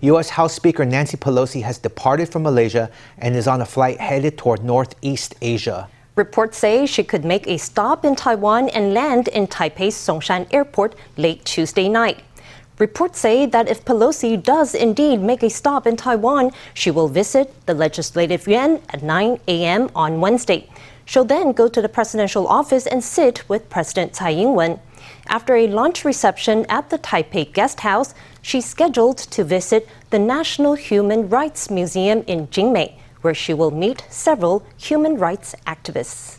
U.S. House Speaker Nancy Pelosi has departed from Malaysia and is on a flight headed toward Northeast Asia. Reports say she could make a stop in Taiwan and land in Taipei's Songshan Airport late Tuesday night. Reports say that if Pelosi does indeed make a stop in Taiwan, she will visit the Legislative Yuan at 9 a.m. on Wednesday. She'll then go to the presidential office and sit with President Tsai Ing wen. After a lunch reception at the Taipei Guest House, she's scheduled to visit the National Human Rights Museum in Jingmei, where she will meet several human rights activists.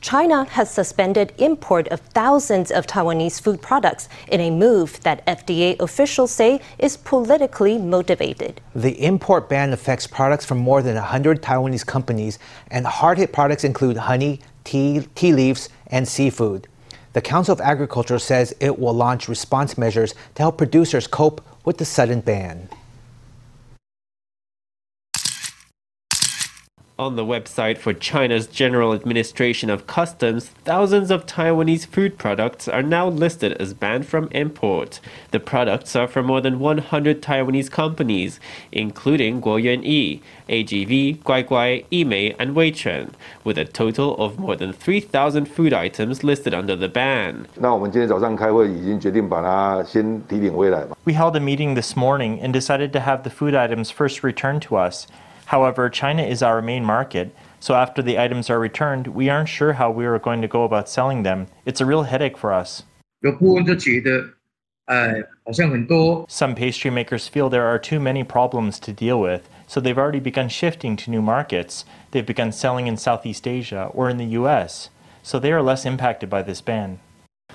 China has suspended import of thousands of Taiwanese food products in a move that FDA officials say is politically motivated. The import ban affects products from more than 100 Taiwanese companies, and hard hit products include honey, tea, tea leaves, and seafood. The Council of Agriculture says it will launch response measures to help producers cope with the sudden ban. On the website for China's General Administration of Customs, thousands of Taiwanese food products are now listed as banned from import. The products are from more than 100 Taiwanese companies, including Guoyuan Yi, AGV, Guai Guai, Yimei, and Weichuan, with a total of more than 3,000 food items listed under the ban. We held a meeting this morning and decided to have the food items first returned to us. However, China is our main market, so after the items are returned, we aren't sure how we are going to go about selling them. It's a real headache for us. Some pastry makers feel there are too many problems to deal with, so they've already begun shifting to new markets. They've begun selling in Southeast Asia or in the US, so they are less impacted by this ban.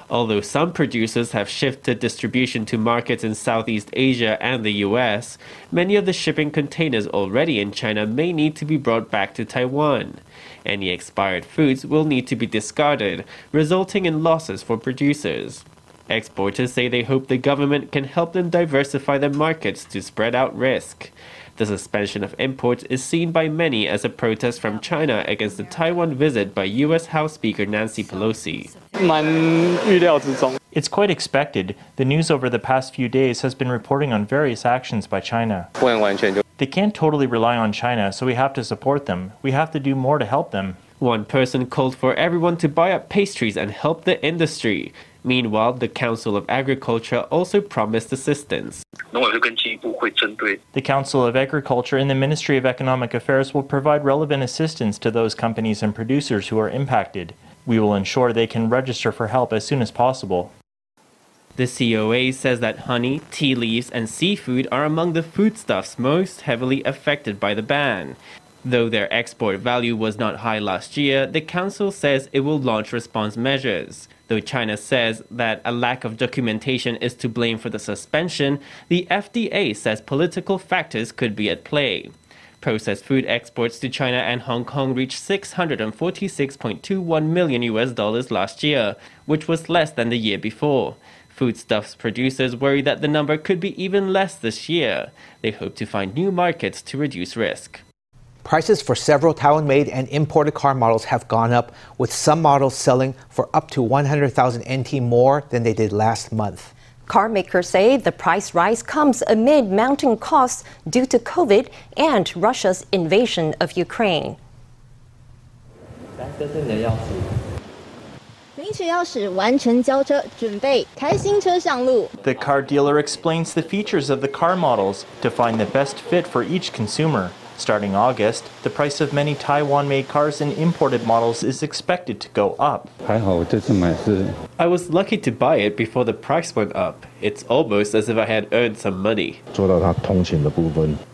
Although some producers have shifted distribution to markets in Southeast Asia and the US, many of the shipping containers already in China may need to be brought back to Taiwan. Any expired foods will need to be discarded, resulting in losses for producers. Exporters say they hope the government can help them diversify their markets to spread out risk. The suspension of imports is seen by many as a protest from China against the Taiwan visit by U.S. House Speaker Nancy Pelosi. It's quite expected. The news over the past few days has been reporting on various actions by China. They can't totally rely on China, so we have to support them. We have to do more to help them. One person called for everyone to buy up pastries and help the industry. Meanwhile, the Council of Agriculture also promised assistance. The Council of Agriculture and the Ministry of Economic Affairs will provide relevant assistance to those companies and producers who are impacted. We will ensure they can register for help as soon as possible. The COA says that honey, tea leaves, and seafood are among the foodstuffs most heavily affected by the ban. Though their export value was not high last year, the council says it will launch response measures. Though China says that a lack of documentation is to blame for the suspension, the FDA says political factors could be at play. Processed food exports to China and Hong Kong reached 646.21 million US dollars last year, which was less than the year before. Foodstuffs producers worry that the number could be even less this year. They hope to find new markets to reduce risk. Prices for several Taiwan made and imported car models have gone up, with some models selling for up to 100,000 NT more than they did last month. Car makers say the price rise comes amid mounting costs due to COVID and Russia's invasion of Ukraine. The car dealer explains the features of the car models to find the best fit for each consumer. Starting August, the price of many Taiwan made cars and imported models is expected to go up. I was lucky to buy it before the price went up. It's almost as if I had earned some money.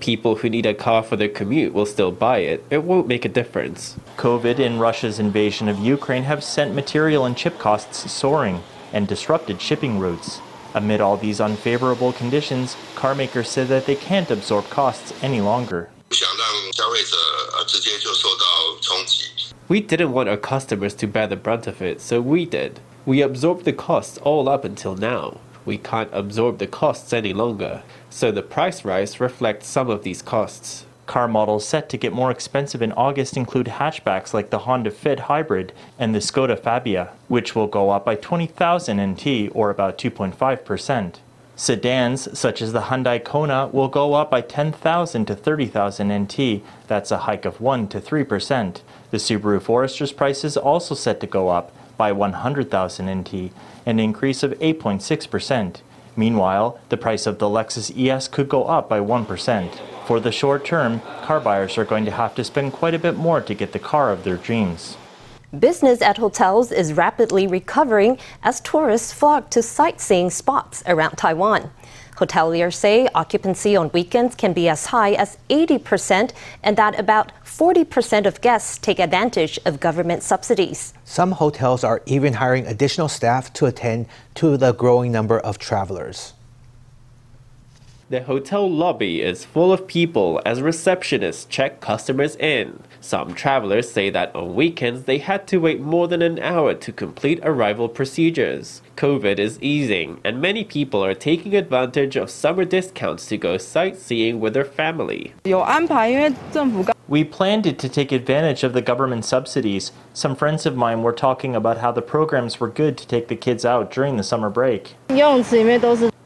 People who need a car for their commute will still buy it. It won't make a difference. COVID and Russia's invasion of Ukraine have sent material and chip costs soaring and disrupted shipping routes. Amid all these unfavorable conditions, carmakers say that they can't absorb costs any longer. We didn't want our customers to bear the brunt of it, so we did. We absorbed the costs all up until now. We can't absorb the costs any longer, so the price rise reflects some of these costs. Car models set to get more expensive in August include hatchbacks like the Honda Fit Hybrid and the Skoda Fabia, which will go up by 20,000 NT or about 2.5%. Sedans, such as the Hyundai Kona, will go up by 10,000 to 30,000 NT. That's a hike of 1 to 3%. The Subaru Forester's price is also set to go up by 100,000 NT, an increase of 8.6%. Meanwhile, the price of the Lexus ES could go up by 1%. For the short term, car buyers are going to have to spend quite a bit more to get the car of their dreams. Business at hotels is rapidly recovering as tourists flock to sightseeing spots around Taiwan. Hoteliers say occupancy on weekends can be as high as 80% and that about 40% of guests take advantage of government subsidies. Some hotels are even hiring additional staff to attend to the growing number of travelers. The hotel lobby is full of people as receptionists check customers in. Some travelers say that on weekends they had to wait more than an hour to complete arrival procedures. COVID is easing, and many people are taking advantage of summer discounts to go sightseeing with their family. We planned it to take advantage of the government subsidies. Some friends of mine were talking about how the programs were good to take the kids out during the summer break.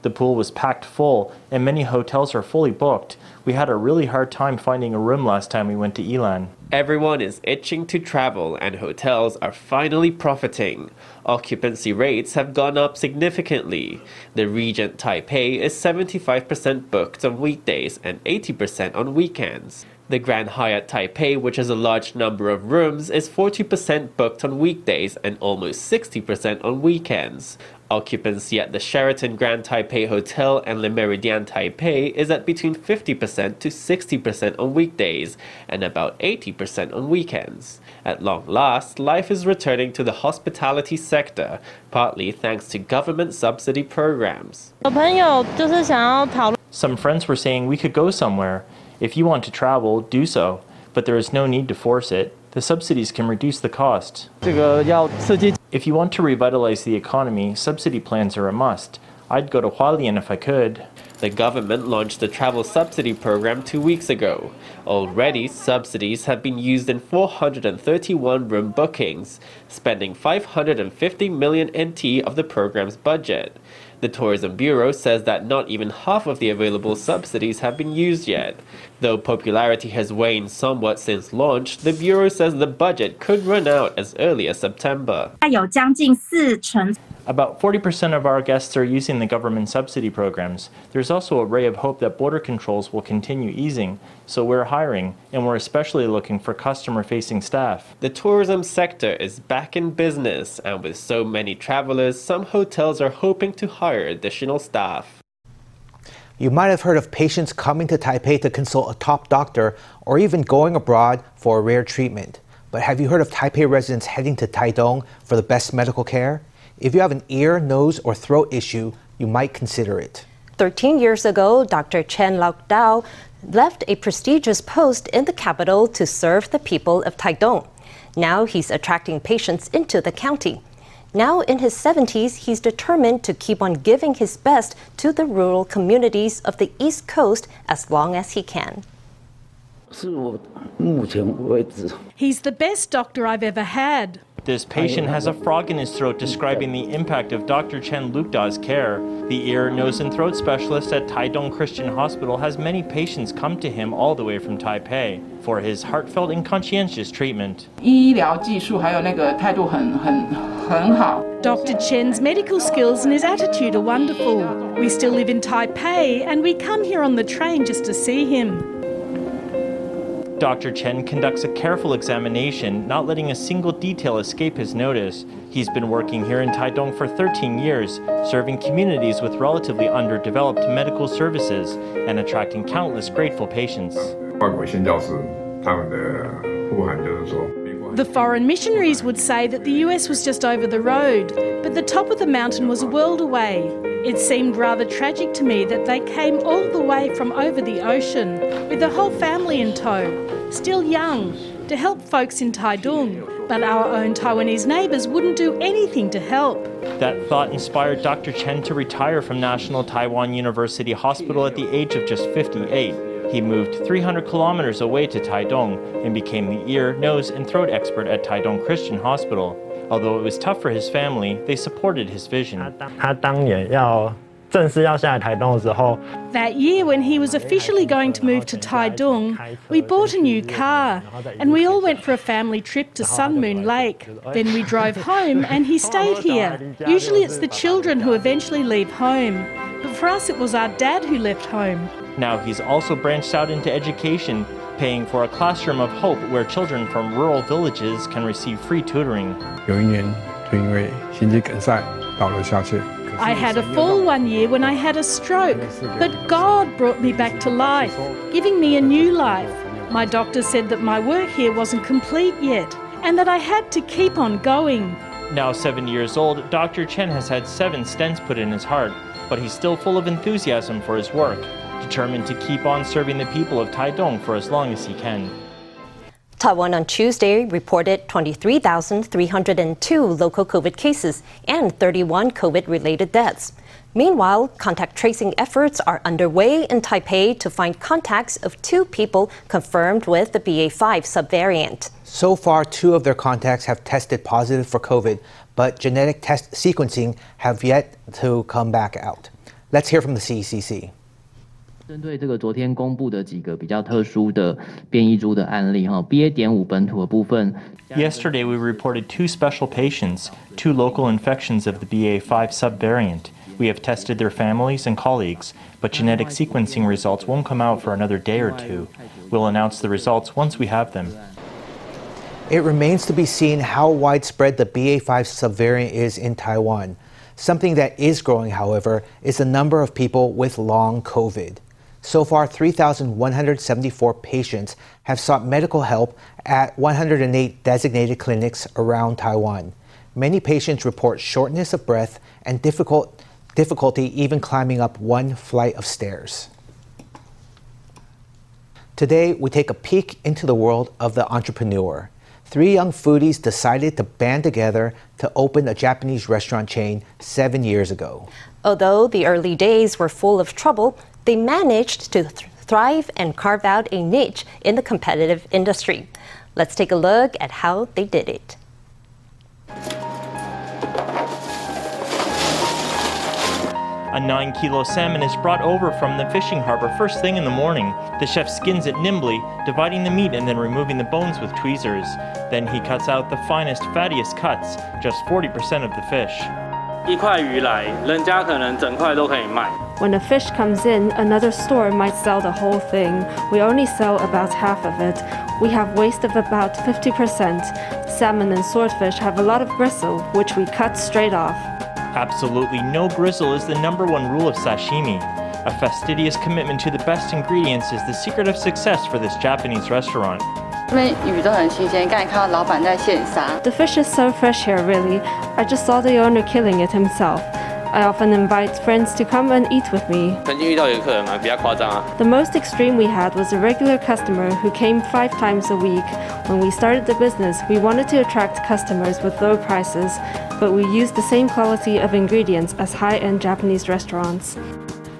The pool was packed full, and many hotels are fully booked. We had a really hard time finding a room last time we went to Yilan. Everyone is itching to travel, and hotels are finally profiting. Occupancy rates have gone up significantly. The Regent Taipei is 75% booked on weekdays and 80% on weekends. The Grand Hyatt Taipei, which has a large number of rooms, is 40% booked on weekdays and almost 60% on weekends. Occupancy at the Sheraton Grand Taipei Hotel and Le Méridien Taipei is at between 50% to 60% on weekdays and about 80% on weekends. At long last, life is returning to the hospitality sector, partly thanks to government subsidy programs. Some friends were saying we could go somewhere. If you want to travel, do so, but there is no need to force it. The subsidies can reduce the cost. If you want to revitalize the economy, subsidy plans are a must. I'd go to Hualien if I could. The government launched the travel subsidy program two weeks ago. Already, subsidies have been used in 431 room bookings, spending 550 million NT of the program's budget. The Tourism Bureau says that not even half of the available subsidies have been used yet. Though popularity has waned somewhat since launch, the Bureau says the budget could run out as early as September. About 40% of our guests are using the government subsidy programs. There's also a ray of hope that border controls will continue easing, so we're hiring, and we're especially looking for customer facing staff. The tourism sector is back in business, and with so many travelers, some hotels are hoping to hire additional staff. You might have heard of patients coming to Taipei to consult a top doctor or even going abroad for a rare treatment. But have you heard of Taipei residents heading to Taidong for the best medical care? If you have an ear, nose, or throat issue, you might consider it. 13 years ago, Dr. Chen Lok Dao left a prestigious post in the capital to serve the people of Taidong. Now he's attracting patients into the county. Now in his 70s, he's determined to keep on giving his best to the rural communities of the East Coast as long as he can. He's the best doctor I've ever had. This patient has a frog in his throat, describing the impact of Dr. Chen Lukda's care. The ear, nose, and throat specialist at Taidong Christian Hospital has many patients come to him all the way from Taipei for his heartfelt and conscientious treatment. Dr. Chen's medical skills and his attitude are wonderful. We still live in Taipei and we come here on the train just to see him. Dr. Chen conducts a careful examination, not letting a single detail escape his notice. He's been working here in Taidong for 13 years, serving communities with relatively underdeveloped medical services and attracting countless grateful patients. The foreign missionaries would say that the US was just over the road, but the top of the mountain was a world away. It seemed rather tragic to me that they came all the way from over the ocean, with the whole family in tow, still young, to help folks in Taidong. But our own Taiwanese neighbours wouldn't do anything to help. That thought inspired Dr. Chen to retire from National Taiwan University Hospital at the age of just 58. He moved 300 kilometers away to Taidong and became the ear, nose, and throat expert at Taidong Christian Hospital. Although it was tough for his family, they supported his vision. That year, when he was officially going to move to Taidong, we bought a new car and we all went for a family trip to Sun Moon Lake. Then we drove home and he stayed here. Usually it's the children who eventually leave home, but for us it was our dad who left home. Now he's also branched out into education, paying for a classroom of hope where children from rural villages can receive free tutoring. I had a fall one year when I had a stroke, but God brought me back to life, giving me a new life. My doctor said that my work here wasn't complete yet and that I had to keep on going. Now seven years old, Dr. Chen has had seven stents put in his heart, but he's still full of enthusiasm for his work determined to keep on serving the people of Taidong for as long as he can. Taiwan on Tuesday reported 23,302 local COVID cases and 31 COVID related deaths. Meanwhile, contact tracing efforts are underway in Taipei to find contacts of two people confirmed with the BA5 subvariant. So far, two of their contacts have tested positive for COVID, but genetic test sequencing have yet to come back out. Let's hear from the CECC. 针对这个昨天公布的几个比较特殊的变异株的案例，哈，BA. 点五本土的部分。 Yesterday, we reported two special patients, two local infections of the BA5 subvariant. We have tested their families and colleagues, but genetic sequencing results won't come out for another day or two. We'll announce the results once we have them. It remains to be seen how widespread the BA5 subvariant is in Taiwan. Something that is growing, however, is the number of people with long COVID. So far, 3,174 patients have sought medical help at 108 designated clinics around Taiwan. Many patients report shortness of breath and difficult, difficulty even climbing up one flight of stairs. Today, we take a peek into the world of the entrepreneur. Three young foodies decided to band together to open a Japanese restaurant chain seven years ago. Although the early days were full of trouble, they managed to th- thrive and carve out a niche in the competitive industry. Let's take a look at how they did it. A 9 kilo salmon is brought over from the fishing harbor first thing in the morning. The chef skins it nimbly, dividing the meat and then removing the bones with tweezers. Then he cuts out the finest, fattiest cuts, just 40% of the fish. 一块鱼来，人家可能整块都可以卖。 when a fish comes in, another store might sell the whole thing. We only sell about half of it. We have waste of about 50%. Salmon and swordfish have a lot of gristle, which we cut straight off. Absolutely no gristle is the number one rule of sashimi. A fastidious commitment to the best ingredients is the secret of success for this Japanese restaurant. The fish is so fresh here, really. I just saw the owner killing it himself. I often invite friends to come and eat with me. 曾经遇到有个客人嘛，比较夸张啊， The most extreme we had was a regular customer who came five times a week. When we started the business, we wanted to attract customers with low prices, but we used the same quality of ingredients as high end Japanese restaurants.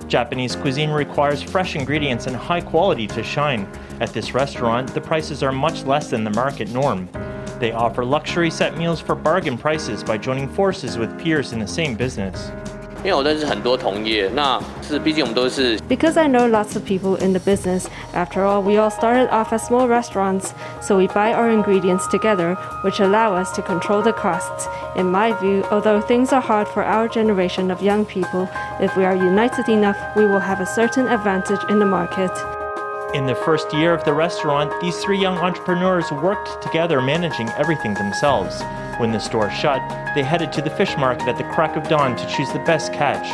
Japanese cuisine requires fresh ingredients and high quality to shine. At this restaurant, the prices are much less than the market norm. They offer luxury set meals for bargain prices by joining forces with peers in the same business. Because I know lots of people in the business, after all, we all started off as small restaurants, so we buy our ingredients together, which allow us to control the costs. In my view, although things are hard for our generation of young people, if we are united enough, we will have a certain advantage in the market. In the first year of the restaurant, these three young entrepreneurs worked together managing everything themselves. When the store shut, they headed to the fish market at the crack of dawn to choose the best catch.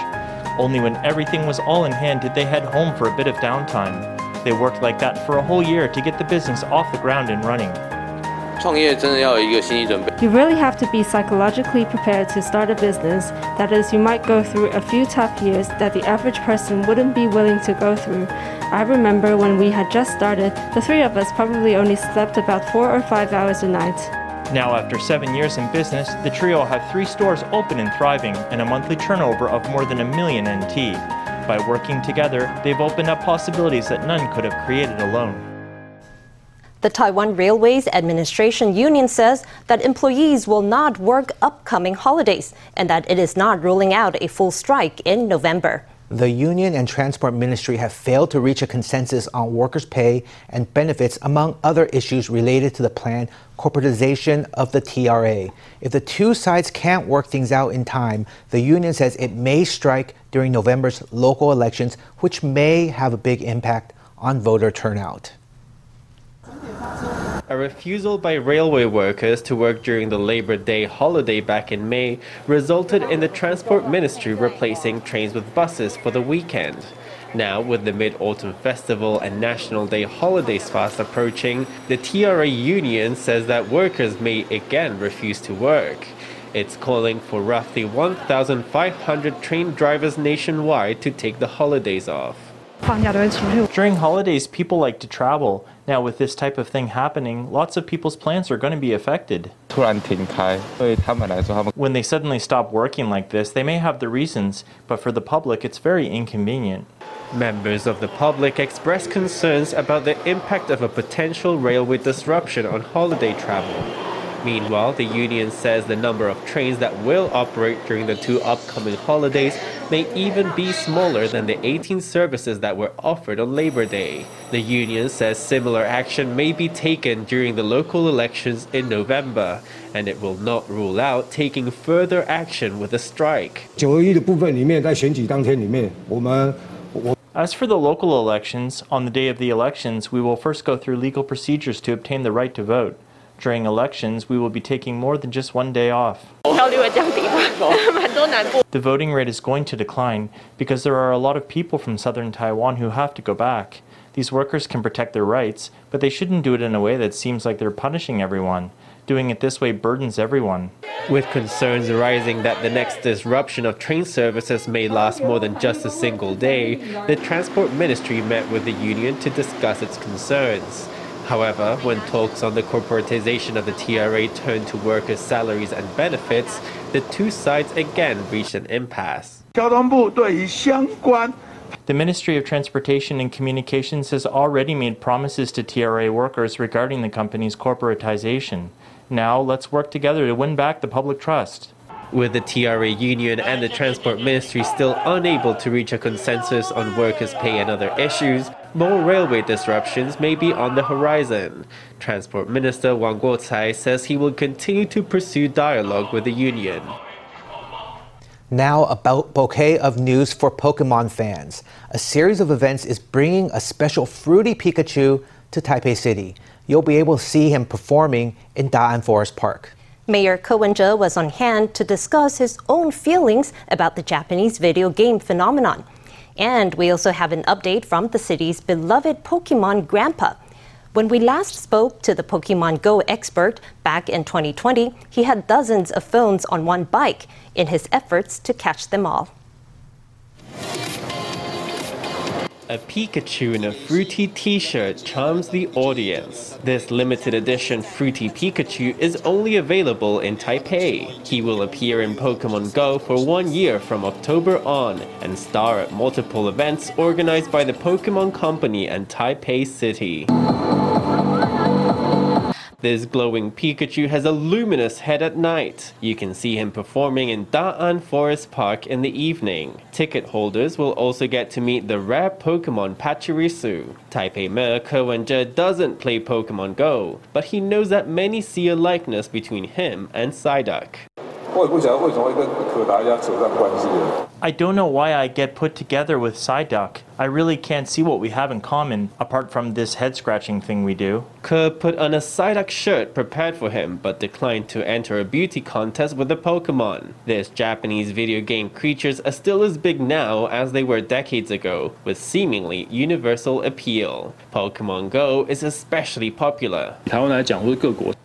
Only when everything was all in hand did they head home for a bit of downtime. They worked like that for a whole year to get the business off the ground and running. 创业真的要有一个心理准备。 You really have to be psychologically prepared to start a business. That is, you might go through a few tough years that the average person wouldn't be willing to go through. I remember when we had just started, the three of us probably only slept about four or five hours a night. Now, after seven years in business, the trio have three stores open and thriving and a monthly turnover of more than a million NT. By working together, they've opened up possibilities that none could have created alone. The Taiwan Railways Administration Union says that employees will not work upcoming holidays and that it is not ruling out a full strike in November. The union and transport ministry have failed to reach a consensus on workers' pay and benefits, among other issues related to the planned corporatization of the TRA. If the two sides can't work things out in time, the union says it may strike during November's local elections, which may have a big impact on voter turnout. A refusal by railway workers to work during the Labor Day holiday back in May resulted in the Transport Ministry replacing trains with buses for the weekend. Now, with the Mid Autumn Festival and National Day holidays fast approaching, the TRA union says that workers may again refuse to work. It's calling for roughly 1,500 train drivers nationwide to take the holidays off. During holidays, people like to travel. Now, with this type of thing happening, lots of people's plans are going to be affected. When they suddenly stop working like this, they may have the reasons, but for the public, it's very inconvenient. Members of the public expressed concerns about the impact of a potential railway disruption on holiday travel. Meanwhile, the union says the number of trains that will operate during the two upcoming holidays may even be smaller than the 18 services that were offered on Labor Day. The union says similar action may be taken during the local elections in November, and it will not rule out taking further action with a strike. As for the local elections, on the day of the elections, we will first go through legal procedures to obtain the right to vote. During elections, we will be taking more than just one day off. The voting rate is going to decline because there are a lot of people from southern Taiwan who have to go back. These workers can protect their rights, but they shouldn't do it in a way that seems like they're punishing everyone. Doing it this way burdens everyone. With concerns arising that the next disruption of train services may last more than just a single day, the Transport Ministry met with the union to discuss its concerns. However, when talks on the corporatization of the TRA turned to workers' salaries and benefits, the two sides again reached an impasse. The Ministry of Transportation and Communications has already made promises to TRA workers regarding the company's corporatization. Now, let's work together to win back the public trust. With the TRA union and the Transport Ministry still unable to reach a consensus on workers' pay and other issues, more railway disruptions may be on the horizon. Transport Minister Wang Guocai says he will continue to pursue dialogue with the union. Now, a bouquet of news for Pokemon fans. A series of events is bringing a special fruity Pikachu to Taipei City. You'll be able to see him performing in Da'an Forest Park. Mayor Ko Wen-je was on hand to discuss his own feelings about the Japanese video game phenomenon. And we also have an update from the city's beloved Pokemon grandpa. When we last spoke to the Pokemon Go expert back in 2020, he had dozens of phones on one bike in his efforts to catch them all. A Pikachu in a fruity t-shirt charms the audience. This limited edition fruity Pikachu is only available in Taipei. He will appear in Pokemon Go for one year from October on and star at multiple events organized by the Pokemon Company and Taipei City. This glowing Pikachu has a luminous head at night. You can see him performing in Da'an Forest Park in the evening. Ticket holders will also get to meet the rare Pokemon Pachirisu. Taipei Mayor Ko Wen-je doesn't play Pokemon Go, but he knows that many see a likeness between him and Psyduck. I don't know why I get put together with Psyduck. I really can't see what we have in common, apart from this head scratching thing we do. Ko put on a Psyduck shirt prepared for him, but declined to enter a beauty contest with the Pokemon. This Japanese video game creatures are still as big now as they were decades ago, with seemingly universal appeal. Pokemon Go is especially popular.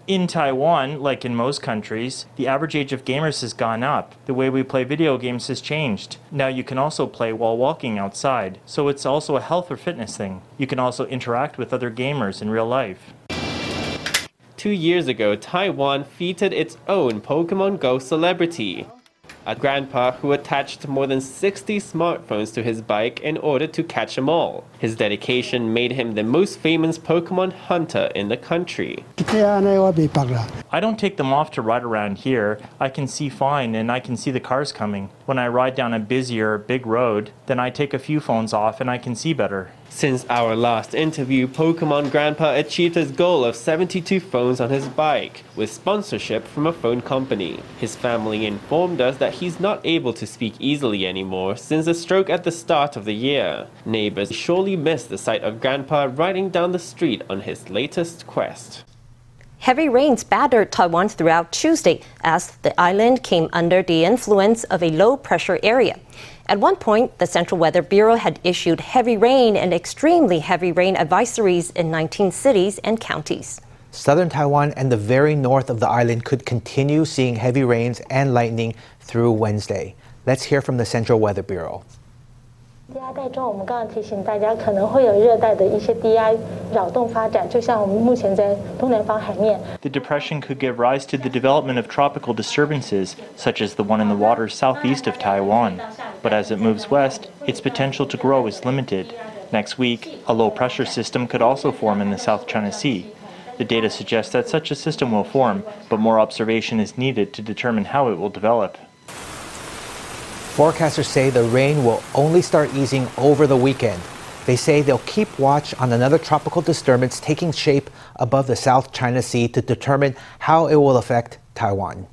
In Taiwan, like in most countries, the average age of gamers has gone up. The way we play video games has changed. Now you can also play while walking outside, so it's also a health or fitness thing. You can also interact with other gamers in real life. Two years ago, Taiwan featured its own Pokemon Go celebrity. A grandpa who attached more than 60 smartphones to his bike in order to catch them all. His dedication made him the most famous Pokemon hunter in the country. I don't take them off to ride around here. I can see fine and I can see the cars coming. When I ride down a busier, big road, then I take a few phones off and I can see better. Since our last interview, Pokemon Grandpa achieved his goal of 72 phones on his bike with sponsorship from a phone company. His family informed us that he's not able to speak easily anymore since a stroke at the start of the year. Neighbors surely miss the sight of Grandpa riding down the street on his latest quest. Heavy rains battered Taiwan throughout Tuesday as the island came under the influence of a low pressure area. At one point, the Central Weather Bureau had issued heavy rain and extremely heavy rain advisories in 19 cities and counties. Southern Taiwan and the very north of the island could continue seeing heavy rains and lightning through Wednesday. Let's hear from the Central Weather Bureau. 低压带中，我们刚刚提醒大家，可能会有热带的一些低压扰动发展，就像我们目前在东南方海面。The depression could give rise to the development of tropical disturbances, such as the one in the waters southeast of Taiwan. But as it moves west, its potential to grow is limited. Next week, a low pressure system could also form in the South China Sea. The data suggests that such a system will form, but more observation is needed to determine how it will develop. Forecasters say the rain will only start easing over the weekend. They say they'll keep watch on another tropical disturbance taking shape above the South China Sea to determine how it will affect Taiwan.